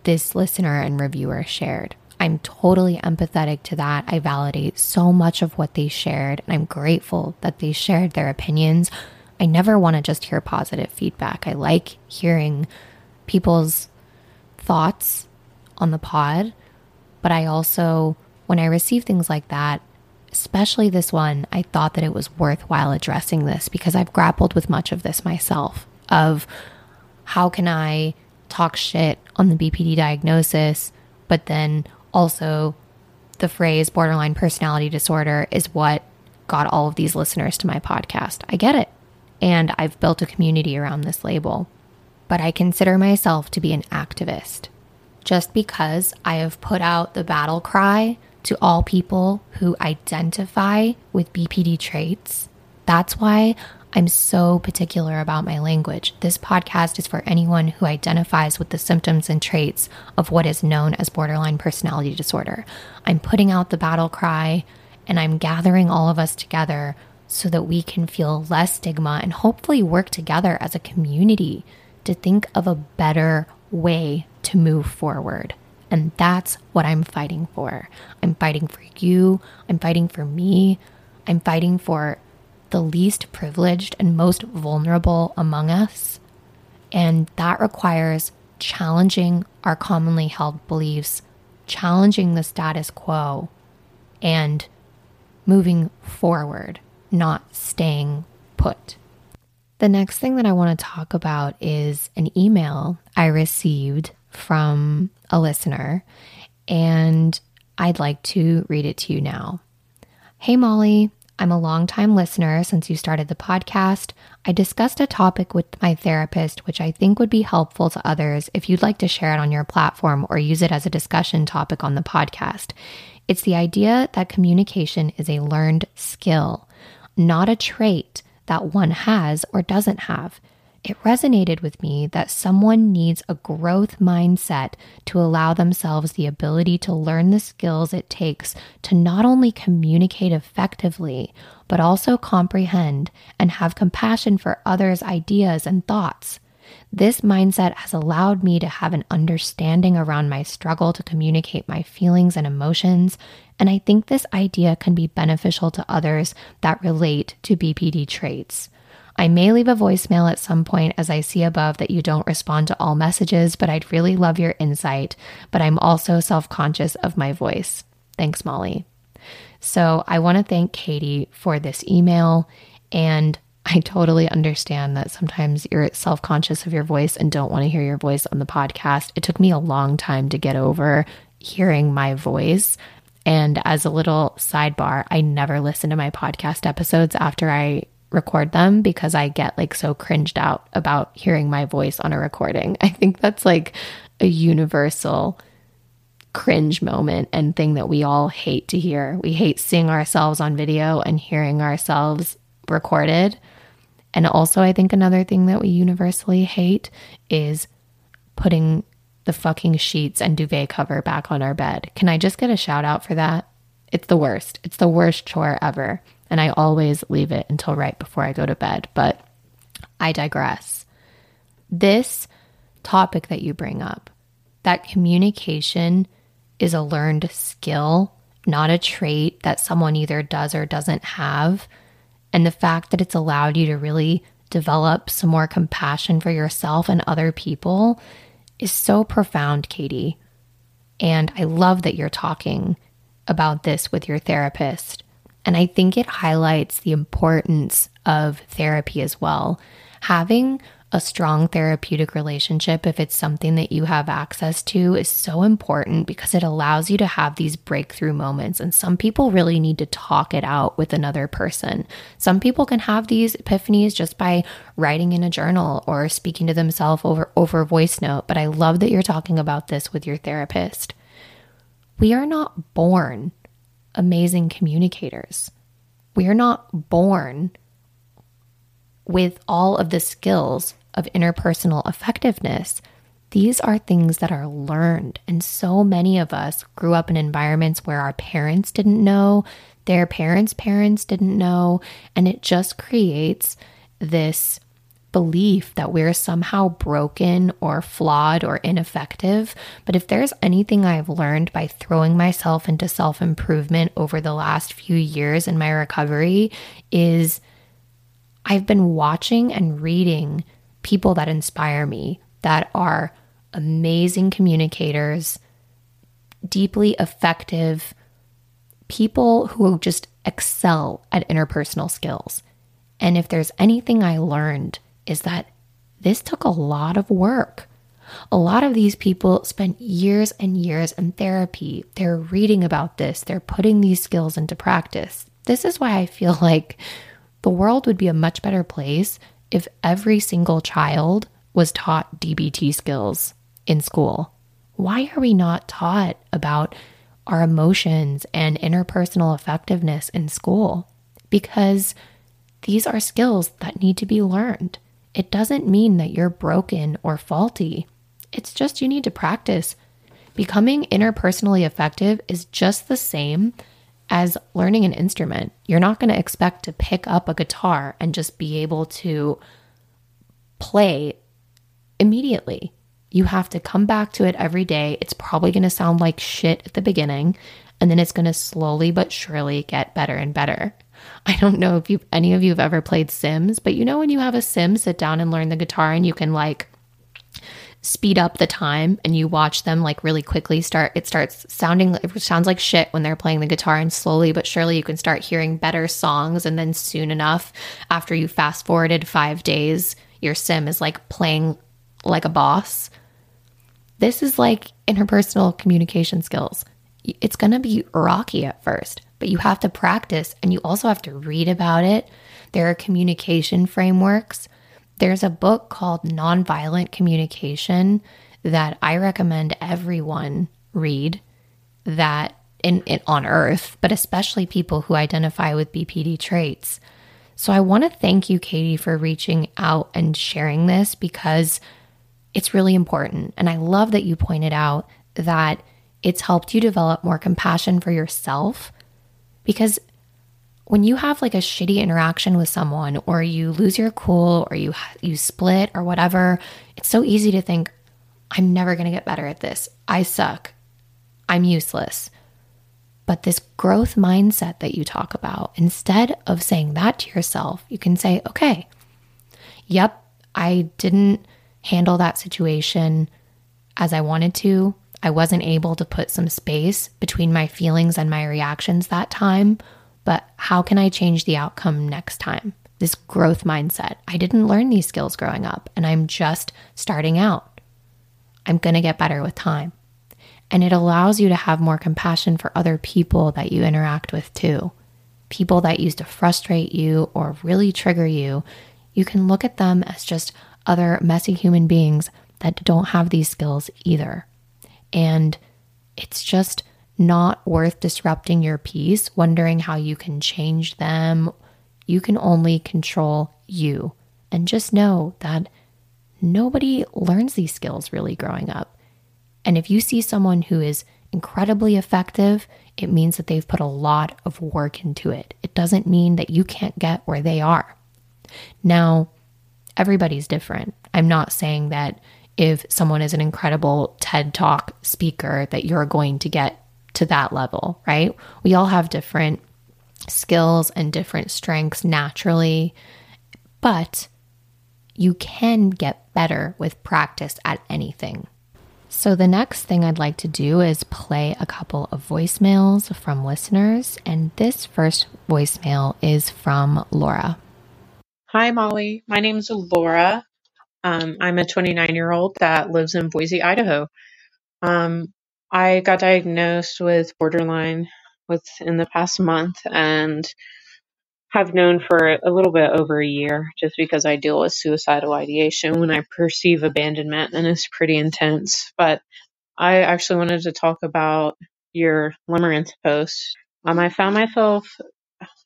this listener and reviewer shared. I'm totally empathetic to that. I validate so much of what they shared, and I'm grateful that they shared their opinions. I never want to just hear positive feedback. I like hearing people's thoughts on the pod, but I also, when I receive things like that, especially this one, I thought that it was worthwhile addressing this because I've grappled with much of this myself of how can I talk shit on the BPD diagnosis, but then also the phrase borderline personality disorder is what got all of these listeners to my podcast. I get it. And I've built a community around this label. But I consider myself to be an activist. Just because I have put out the battle cry to all people who identify with BPD traits, that's why I'm so particular about my language. This podcast is for anyone who identifies with the symptoms and traits of what is known as borderline personality disorder. I'm putting out the battle cry and I'm gathering all of us together so that we can feel less stigma and hopefully work together as a community to think of a better way to move forward. And that's what I'm fighting for. I'm fighting for you. I'm fighting for me. I'm fighting for the least privileged and most vulnerable among us. And that requires challenging our commonly held beliefs, challenging the status quo, and moving forward, not staying put. The next thing that I want to talk about is an email I received from a listener, and I'd like to read it to you now. Hey, Molly, I'm a longtime listener since you started the podcast. I discussed a topic with my therapist, which I think would be helpful to others if you'd like to share it on your platform or use it as a discussion topic on the podcast. It's the idea that communication is a learned skill, not a trait that one has or doesn't have. It resonated with me that someone needs a growth mindset to allow themselves the ability to learn the skills it takes to not only communicate effectively, but also comprehend and have compassion for others' ideas and thoughts. This mindset has allowed me to have an understanding around my struggle to communicate my feelings and emotions, and I think this idea can be beneficial to others that relate to BPD traits. I may leave a voicemail at some point as I see above that you don't respond to all messages, but I'd really love your insight. But I'm also self conscious of my voice. Thanks, Molly. So I want to thank Katie for this email. And I totally understand that sometimes you're self conscious of your voice and don't want to hear your voice on the podcast. It took me a long time to get over hearing my voice. And as a little sidebar, I never listen to my podcast episodes after I record them because I get like so cringed out about hearing my voice on a recording. I think that's like a universal cringe moment and thing that we all hate to hear. We hate seeing ourselves on video and hearing ourselves recorded. And also, I think another thing that we universally hate is putting the fucking sheets and duvet cover back on our bed. Can I just get a shout out for that? It's the worst. It's the worst chore ever. And I always leave it until right before I go to bed. But I digress. This topic that you bring up, that communication is a learned skill, not a trait that someone either does or doesn't have. And the fact that it's allowed you to really develop some more compassion for yourself and other people is so profound, Katie. And I love that you're talking about this with your therapist. And I think it highlights the importance of therapy as well. Having a strong therapeutic relationship, if it's something that you have access to, is so important because it allows you to have these breakthrough moments. And some people really need to talk it out with another person. Some people can have these epiphanies just by writing in a journal or speaking to themselves over, over voice note. But I love that you're talking about this with your therapist. We are not born amazing communicators. We are not born with all of the skills of interpersonal effectiveness, these are things that are learned. And so many of us grew up in environments where our parents didn't know, their parents' parents didn't know, and it just creates this belief that we're somehow broken or flawed or ineffective. But if there's anything I've learned by throwing myself into self improvement over the last few years in my recovery, is I've been watching and reading people that inspire me that are amazing communicators, deeply effective people who just excel at interpersonal skills. And if there's anything I learned, is that this took a lot of work. A lot of these people spent years and years in therapy. They're reading about this, they're putting these skills into practice. This is why I feel like the world would be a much better place if every single child was taught DBT skills in school. Why are we not taught about our emotions and interpersonal effectiveness in school? Because these are skills that need to be learned. It doesn't mean that you're broken or faulty. It's just you need to practice. Becoming interpersonally effective is just the same as learning an instrument. You're not going to expect to pick up a guitar and just be able to play immediately. You have to come back to it every day. It's probably going to sound like shit at the beginning, and then it's going to slowly but surely get better and better. I don't know if you any of you have ever played Sims, but you know when you have a Sim sit down and learn the guitar and you can like speed up the time and you watch them like really quickly start it starts sounding it sounds like shit when they're playing the guitar and slowly but surely you can start hearing better songs. And then soon enough after you fast forwarded 5 days your sim is like playing like a boss. This is like interpersonal communication skills. It's going to be rocky at first but you have to practice and you also have to read about it. There are communication frameworks there's a book called Nonviolent Communication that I recommend everyone read that in, in, on earth, but especially people who identify with BPD traits. So I want to thank you, Katie, for reaching out and sharing this because it's really important. And I love that you pointed out that it's helped you develop more compassion for yourself because when you have like a shitty interaction with someone or you lose your cool or you you split or whatever, it's so easy to think I'm never going to get better at this. I suck. I'm useless. But this growth mindset that you talk about, instead of saying that to yourself, you can say, "Okay. Yep, I didn't handle that situation as I wanted to. I wasn't able to put some space between my feelings and my reactions that time." But how can I change the outcome next time? This growth mindset. I didn't learn these skills growing up, and I'm just starting out. I'm going to get better with time. And it allows you to have more compassion for other people that you interact with too. People that used to frustrate you or really trigger you, you can look at them as just other messy human beings that don't have these skills either. And it's just not worth disrupting your peace, wondering how you can change them. You can only control you. And just know that nobody learns these skills really growing up. And if you see someone who is incredibly effective, it means that they've put a lot of work into it. It doesn't mean that you can't get where they are. Now, everybody's different. I'm not saying that if someone is an incredible TED Talk speaker that you're going to get to that level, right? We all have different skills and different strengths naturally, but you can get better with practice at anything. So, the next thing I'd like to do is play a couple of voicemails from listeners. And this first voicemail is from Laura. Hi, Molly. My name is Laura. Um, I'm a 29 year old that lives in Boise, Idaho. Um, I got diagnosed with borderline within the past month and have known for a little bit over a year just because I deal with suicidal ideation when I perceive abandonment and it's pretty intense. But I actually wanted to talk about your limerence post. Um, I found myself,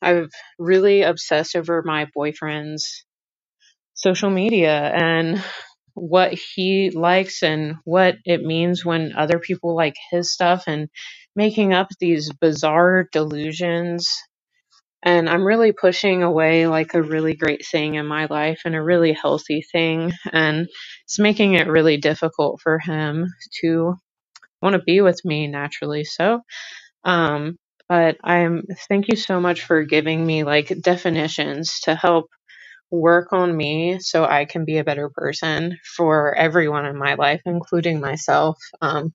I've really obsessed over my boyfriend's social media and what he likes and what it means when other people like his stuff and making up these bizarre delusions. And I'm really pushing away like a really great thing in my life and a really healthy thing. And it's making it really difficult for him to want to be with me naturally. So, um, but I'm thank you so much for giving me like definitions to help work on me so I can be a better person for everyone in my life, including myself. Um,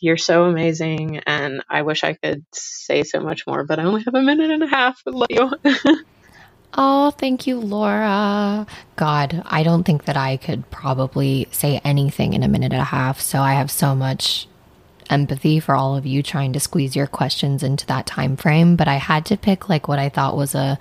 you're so amazing, and I wish I could say so much more, but I only have a minute and a half. Love you. oh, thank you, Laura. God, I don't think that I could probably say anything in a minute and a half. So I have so much empathy for all of you trying to squeeze your questions into that time frame. But I had to pick like what I thought was a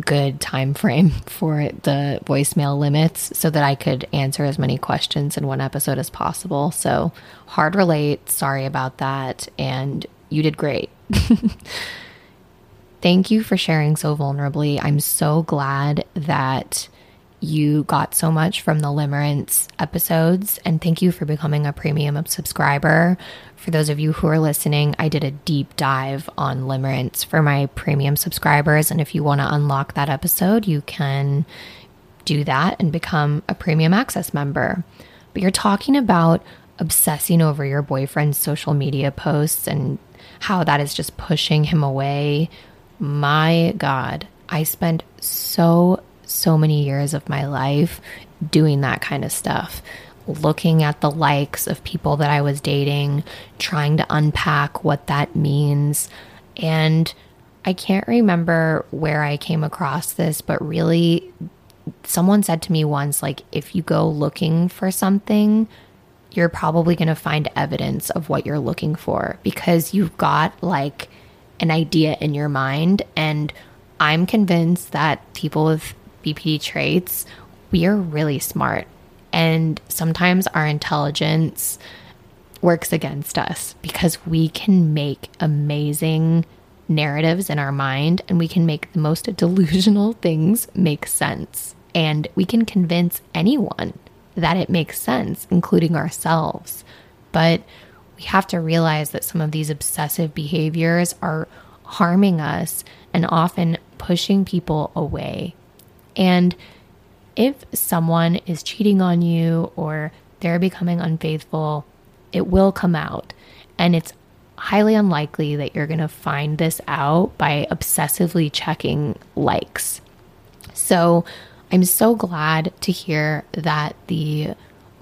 good time frame for the voicemail limits so that I could answer as many questions in one episode as possible. So, hard relate, sorry about that, and you did great. Thank you for sharing so vulnerably. I'm so glad that you got so much from the Limerence episodes, and thank you for becoming a premium subscriber. For those of you who are listening, I did a deep dive on Limerence for my premium subscribers. And if you want to unlock that episode, you can do that and become a premium access member. But you're talking about obsessing over your boyfriend's social media posts and how that is just pushing him away. My God, I spent so, so many years of my life doing that kind of stuff looking at the likes of people that I was dating, trying to unpack what that means. And I can't remember where I came across this, but really, someone said to me once, like, if you go looking for something, you're probably going to find evidence of what you're looking for because you've got like an idea in your mind. And I'm convinced that people with BPD traits, we are really smart. And sometimes our intelligence works against us because we can make amazing narratives in our mind and we can make the most delusional things make sense. And we can convince anyone that it makes sense, including ourselves. But we have to realize that some of these obsessive behaviors are harming us and often pushing people away. And if someone is cheating on you or they're becoming unfaithful, it will come out. And it's highly unlikely that you're going to find this out by obsessively checking likes. So I'm so glad to hear that the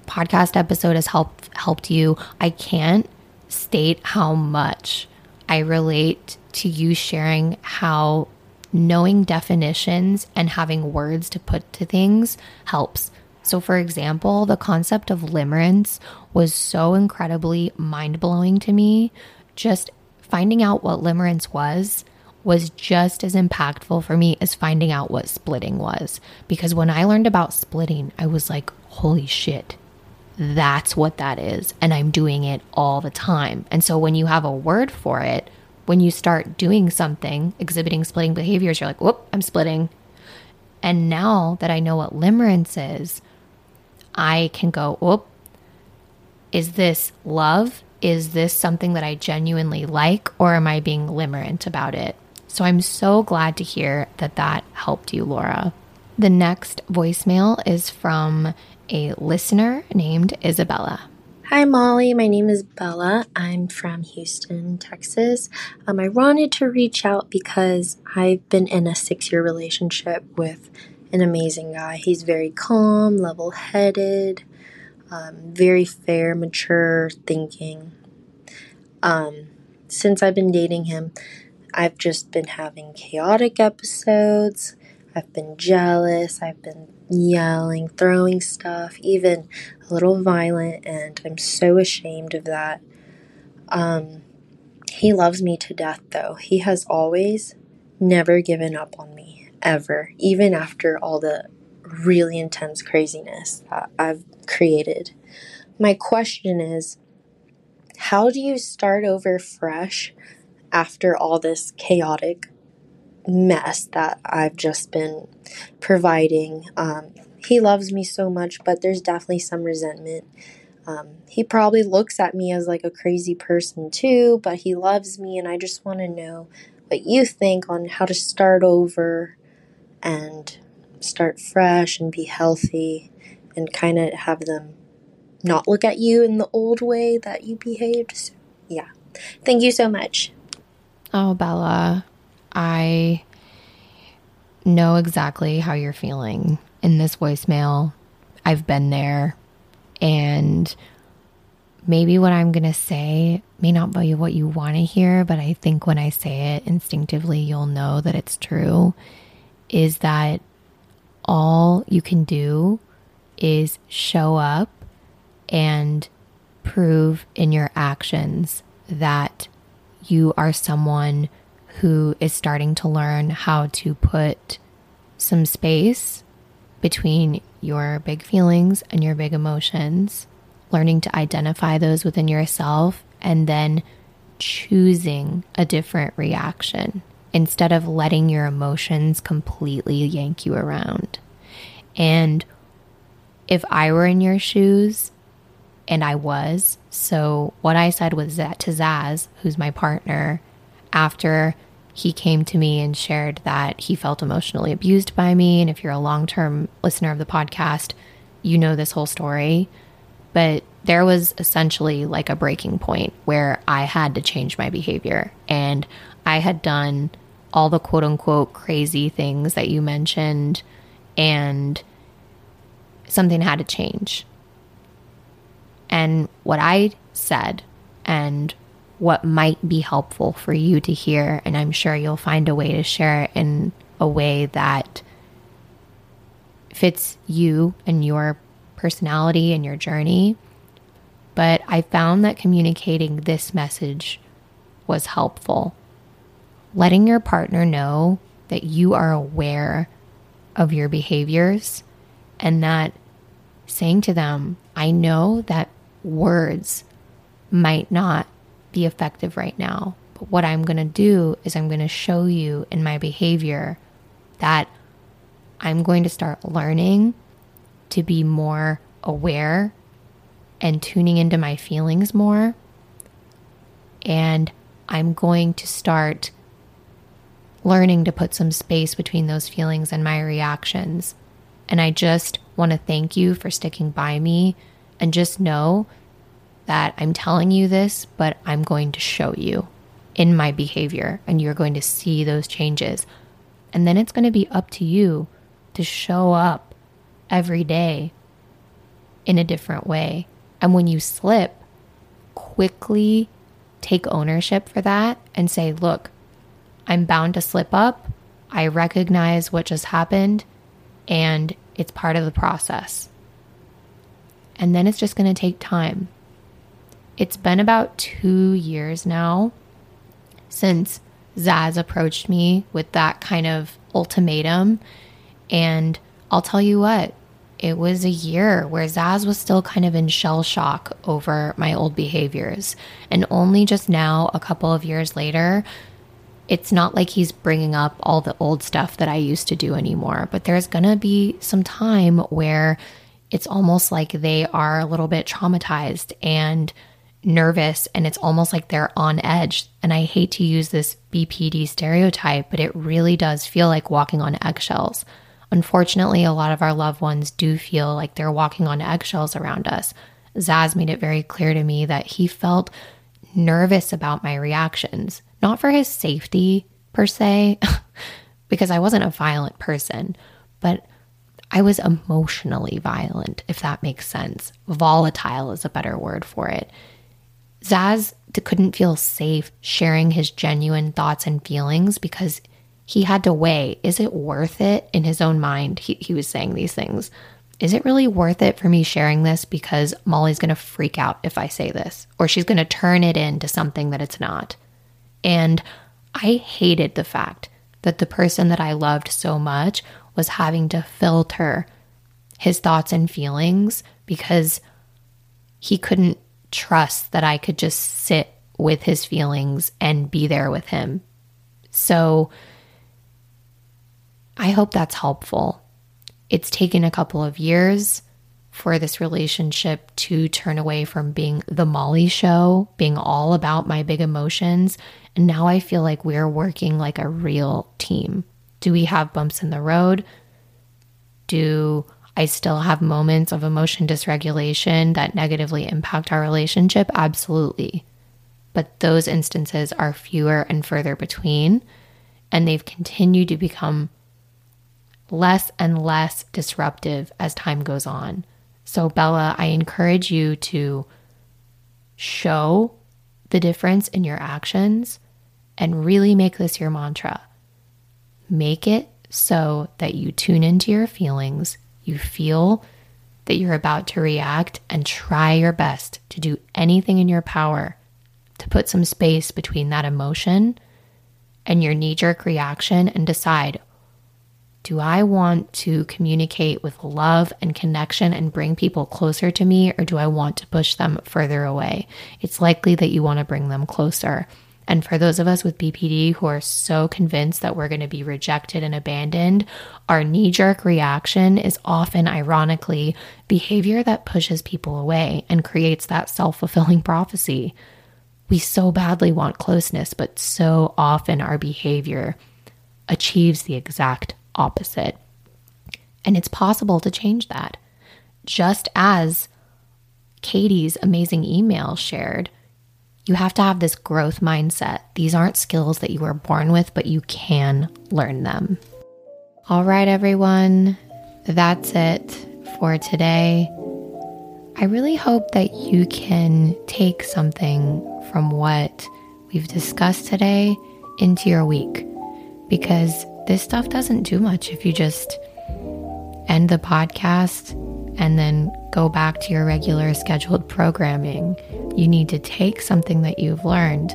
podcast episode has helped helped you. I can't state how much I relate to you sharing how knowing definitions and having words to put to things helps. So, for example, the concept of limerence was so incredibly mind blowing to me. Just finding out what limerence was was just as impactful for me as finding out what splitting was. Because when I learned about splitting, I was like, holy shit, that's what that is. And I'm doing it all the time. And so when you have a word for it, when you start doing something, exhibiting splitting behaviors, you're like, whoop, I'm splitting. And now that I know what limerence is, I can go, whoop, is this love? Is this something that I genuinely like, or am I being limerent about it? So I'm so glad to hear that that helped you, Laura. The next voicemail is from a listener named Isabella. Hi, Molly. My name is Bella. I'm from Houston, Texas. Um, I wanted to reach out because I've been in a six year relationship with an amazing guy. He's very calm, level headed, um, very fair, mature thinking. Um, since I've been dating him, I've just been having chaotic episodes. I've been jealous. I've been yelling, throwing stuff, even little violent, and I'm so ashamed of that. Um, he loves me to death, though. He has always never given up on me, ever, even after all the really intense craziness that I've created. My question is how do you start over fresh after all this chaotic mess that I've just been providing. Um, he loves me so much, but there's definitely some resentment. Um, he probably looks at me as like a crazy person too, but he loves me, and I just want to know what you think on how to start over and start fresh and be healthy and kind of have them not look at you in the old way that you behaved. So, yeah. Thank you so much. Oh, Bella, I know exactly how you're feeling in this voicemail. I've been there. And maybe what I'm going to say may not be what you want to hear, but I think when I say it instinctively, you'll know that it's true. Is that all you can do is show up and prove in your actions that you are someone who is starting to learn how to put some space between your big feelings and your big emotions, learning to identify those within yourself, and then choosing a different reaction instead of letting your emotions completely yank you around. And if I were in your shoes, and I was. So what I said was that to Zaz, who's my partner, after he came to me and shared that he felt emotionally abused by me. And if you're a long term listener of the podcast, you know this whole story. But there was essentially like a breaking point where I had to change my behavior. And I had done all the quote unquote crazy things that you mentioned, and something had to change. and what I said and what might be helpful for you to hear. And I'm sure you'll find a way to share it in a way that fits you and your personality and your journey. But I found that communicating this message was helpful. Letting your partner know that you are aware of your behaviors and that saying to them, I know that words might not be effective right now, but what I'm going to do is I'm going to show you in my behavior that I'm going to start learning to be more aware and tuning into my feelings more. And I'm going to start learning to put some space between those feelings and my reactions. And I just want to thank you for sticking by me and just know that I'm telling you this, but I'm going to show you in my behavior and you're going to see those changes. And then it's going to be up to you to show up every day in a different way. And when you slip, quickly take ownership for that and say, look, I'm bound to slip up. I recognize what just happened and it's part of the process. And then it's just going to take time. It's been about two years now since Zaz approached me with that kind of ultimatum. And I'll tell you what, it was a year where Zaz was still kind of in shell shock over my old behaviors. And only just now, a couple of years later, it's not like he's bringing up all the old stuff that I used to do anymore. But there's going to be some time where it's almost like they are a little bit traumatized and nervous and it's almost like they're on edge. And I hate to use this BPD stereotype, but it really does feel like walking on eggshells. Unfortunately, a lot of our loved ones do feel like they're walking on eggshells around us. Zaz made it very clear to me that he felt nervous about my reactions, not for his safety per se, because I wasn't a violent person, but I was emotionally violent, if that makes sense. Volatile is a better word for it. Zaz couldn't feel safe sharing his genuine thoughts and feelings because he had to weigh is it worth it in his own mind? He, he was saying these things. Is it really worth it for me sharing this because Molly's going to freak out if I say this, or she's going to turn it into something that it's not? And I hated the fact that the person that I loved so much was having to filter his thoughts and feelings because he couldn't trust that I could just sit with his feelings and be there with him. So I hope that's helpful. It's taken a couple of years for this relationship to turn away from being the Molly show, being all about my big emotions. And now I feel like we're working like a real team. Do we have bumps in the road? Do I still have moments of emotion dysregulation that negatively impact our relationship? Absolutely. But those instances are fewer and further between, and they've continued to become less and less disruptive as time goes on. So, Bella, I encourage you to show the difference in your actions and really make this your mantra. Make it so that you tune into your feelings you feel that you're about to react and try your best to do anything in your power to put some space between that emotion and your knee jerk reaction and decide do I want to communicate with love and connection and bring people closer to me, or do I want to push them further away? It's likely that you want to bring them closer. And for those of us with BPD who are so convinced that we're going to be rejected and abandoned, our knee jerk reaction is often, ironically, behavior that pushes people away and creates that self fulfilling prophecy. We so badly want closeness, but so often our behavior achieves the exact opposite. And it's possible to change that. Just as Katie's amazing email shared, you have to have this growth mindset. These aren't skills that you were born with, but you can learn them. All right, everyone, that's it for today. I really hope that you can take something from what we've discussed today into your week because this stuff doesn't do much if you just end the podcast and then go back to your regular scheduled programming. You need to take something that you've learned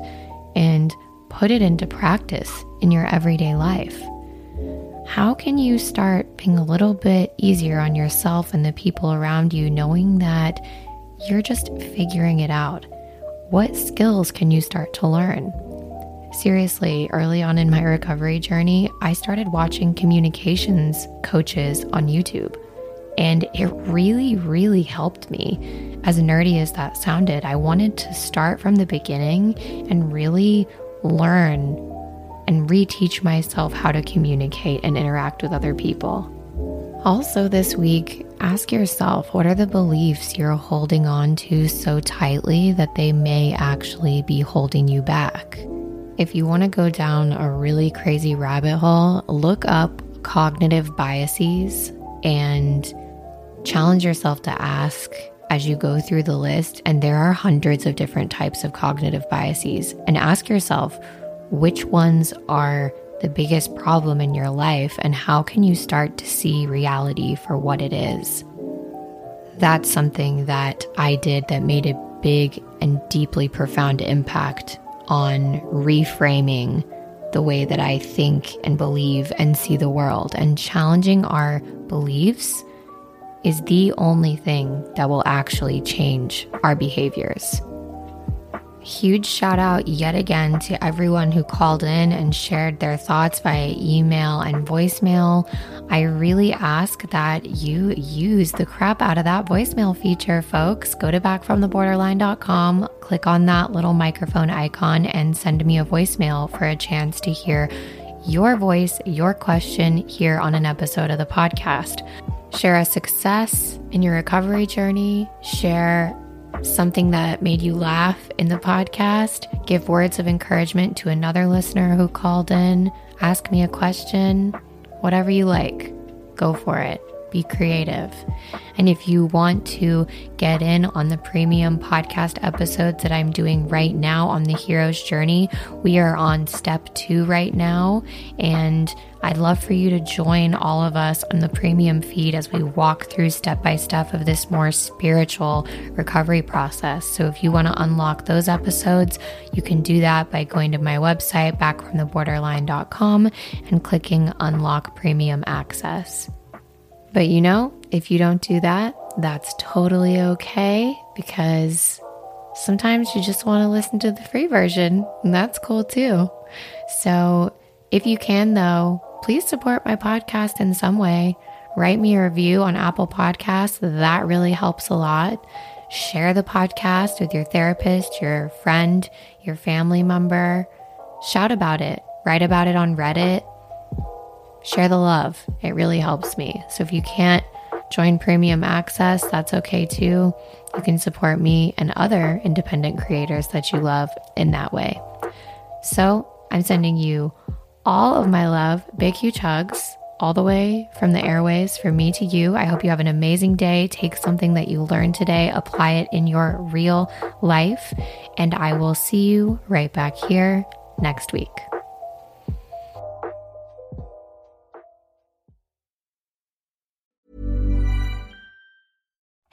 and put it into practice in your everyday life. How can you start being a little bit easier on yourself and the people around you, knowing that you're just figuring it out? What skills can you start to learn? Seriously, early on in my recovery journey, I started watching communications coaches on YouTube. And it really, really helped me. As nerdy as that sounded, I wanted to start from the beginning and really learn and reteach myself how to communicate and interact with other people. Also, this week, ask yourself what are the beliefs you're holding on to so tightly that they may actually be holding you back? If you want to go down a really crazy rabbit hole, look up cognitive biases and challenge yourself to ask as you go through the list. And there are hundreds of different types of cognitive biases. And ask yourself which ones are the biggest problem in your life and how can you start to see reality for what it is. That's something that I did that made a big and deeply profound impact on reframing the way that I think and believe and see the world. And challenging our beliefs is the only thing that will actually change our behaviors. Huge shout out yet again to everyone who called in and shared their thoughts via email and voicemail. I really ask that you use the crap out of that voicemail feature, folks. Go to backfromtheborderline.com, click on that little microphone icon, and send me a voicemail for a chance to hear your voice, your question here on an episode of the podcast. Share a success in your recovery journey, share something that made you laugh in the podcast, give words of encouragement to another listener who called in, ask me a question, whatever you like, go for it. Be creative. And if you want to get in on the premium podcast episodes that I'm doing right now on the hero's journey, we are on step two right now. And I'd love for you to join all of us on the premium feed as we walk through step by step of this more spiritual recovery process. So if you want to unlock those episodes, you can do that by going to my website, backfromtheborderline.com, and clicking unlock premium access. But you know, if you don't do that, that's totally okay because sometimes you just want to listen to the free version, and that's cool too. So, if you can, though, please support my podcast in some way. Write me a review on Apple Podcasts, that really helps a lot. Share the podcast with your therapist, your friend, your family member. Shout about it, write about it on Reddit. Share the love, it really helps me. So if you can't join premium access, that's okay too. You can support me and other independent creators that you love in that way. So I'm sending you all of my love, big, huge hugs, all the way from the airways from me to you. I hope you have an amazing day. Take something that you learned today, apply it in your real life, and I will see you right back here next week.